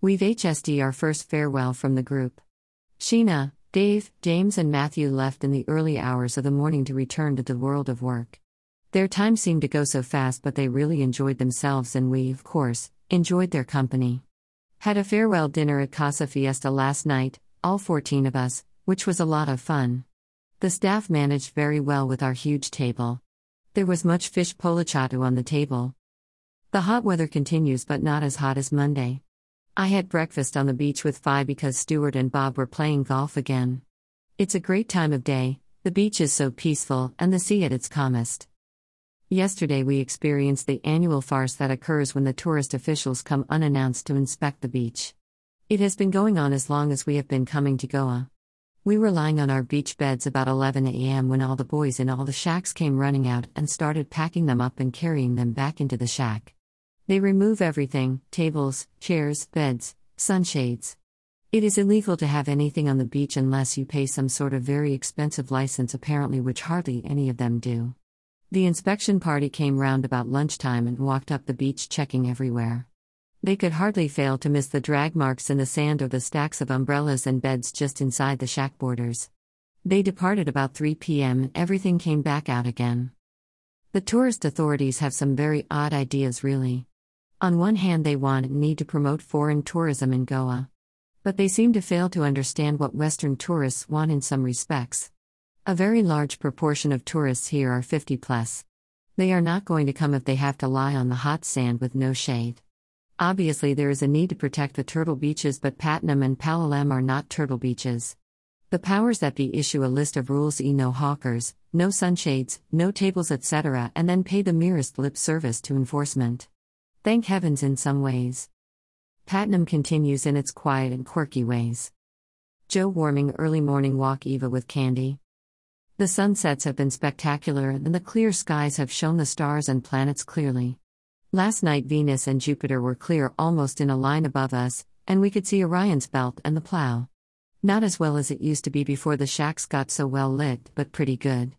We've HSD our first farewell from the group. Sheena, Dave, James, and Matthew left in the early hours of the morning to return to the world of work. Their time seemed to go so fast, but they really enjoyed themselves, and we, of course, enjoyed their company. Had a farewell dinner at Casa Fiesta last night, all 14 of us, which was a lot of fun. The staff managed very well with our huge table. There was much fish pollichathu on the table. The hot weather continues, but not as hot as Monday. I had breakfast on the beach with Phi because Stuart and Bob were playing golf again. It's a great time of day, the beach is so peaceful, and the sea at its calmest. Yesterday, we experienced the annual farce that occurs when the tourist officials come unannounced to inspect the beach. It has been going on as long as we have been coming to Goa. We were lying on our beach beds about 11 a.m. when all the boys in all the shacks came running out and started packing them up and carrying them back into the shack. They remove everything tables, chairs, beds, sunshades. It is illegal to have anything on the beach unless you pay some sort of very expensive license, apparently, which hardly any of them do. The inspection party came round about lunchtime and walked up the beach checking everywhere. They could hardly fail to miss the drag marks in the sand or the stacks of umbrellas and beds just inside the shack borders. They departed about 3 p.m. and everything came back out again. The tourist authorities have some very odd ideas, really. On one hand, they want and need to promote foreign tourism in Goa. But they seem to fail to understand what Western tourists want in some respects. A very large proportion of tourists here are 50 plus. They are not going to come if they have to lie on the hot sand with no shade. Obviously, there is a need to protect the turtle beaches, but Patnem and Palolem are not turtle beaches. The powers that be issue a list of rules e no hawkers, no sunshades, no tables, etc., and then pay the merest lip service to enforcement. Thank heavens in some ways. Patnem continues in its quiet and quirky ways. Joe warming early morning walk Eva with candy. The sunsets have been spectacular and the clear skies have shown the stars and planets clearly. Last night Venus and Jupiter were clear almost in a line above us, and we could see Orion's belt and the plow. Not as well as it used to be before the shacks got so well lit, but pretty good.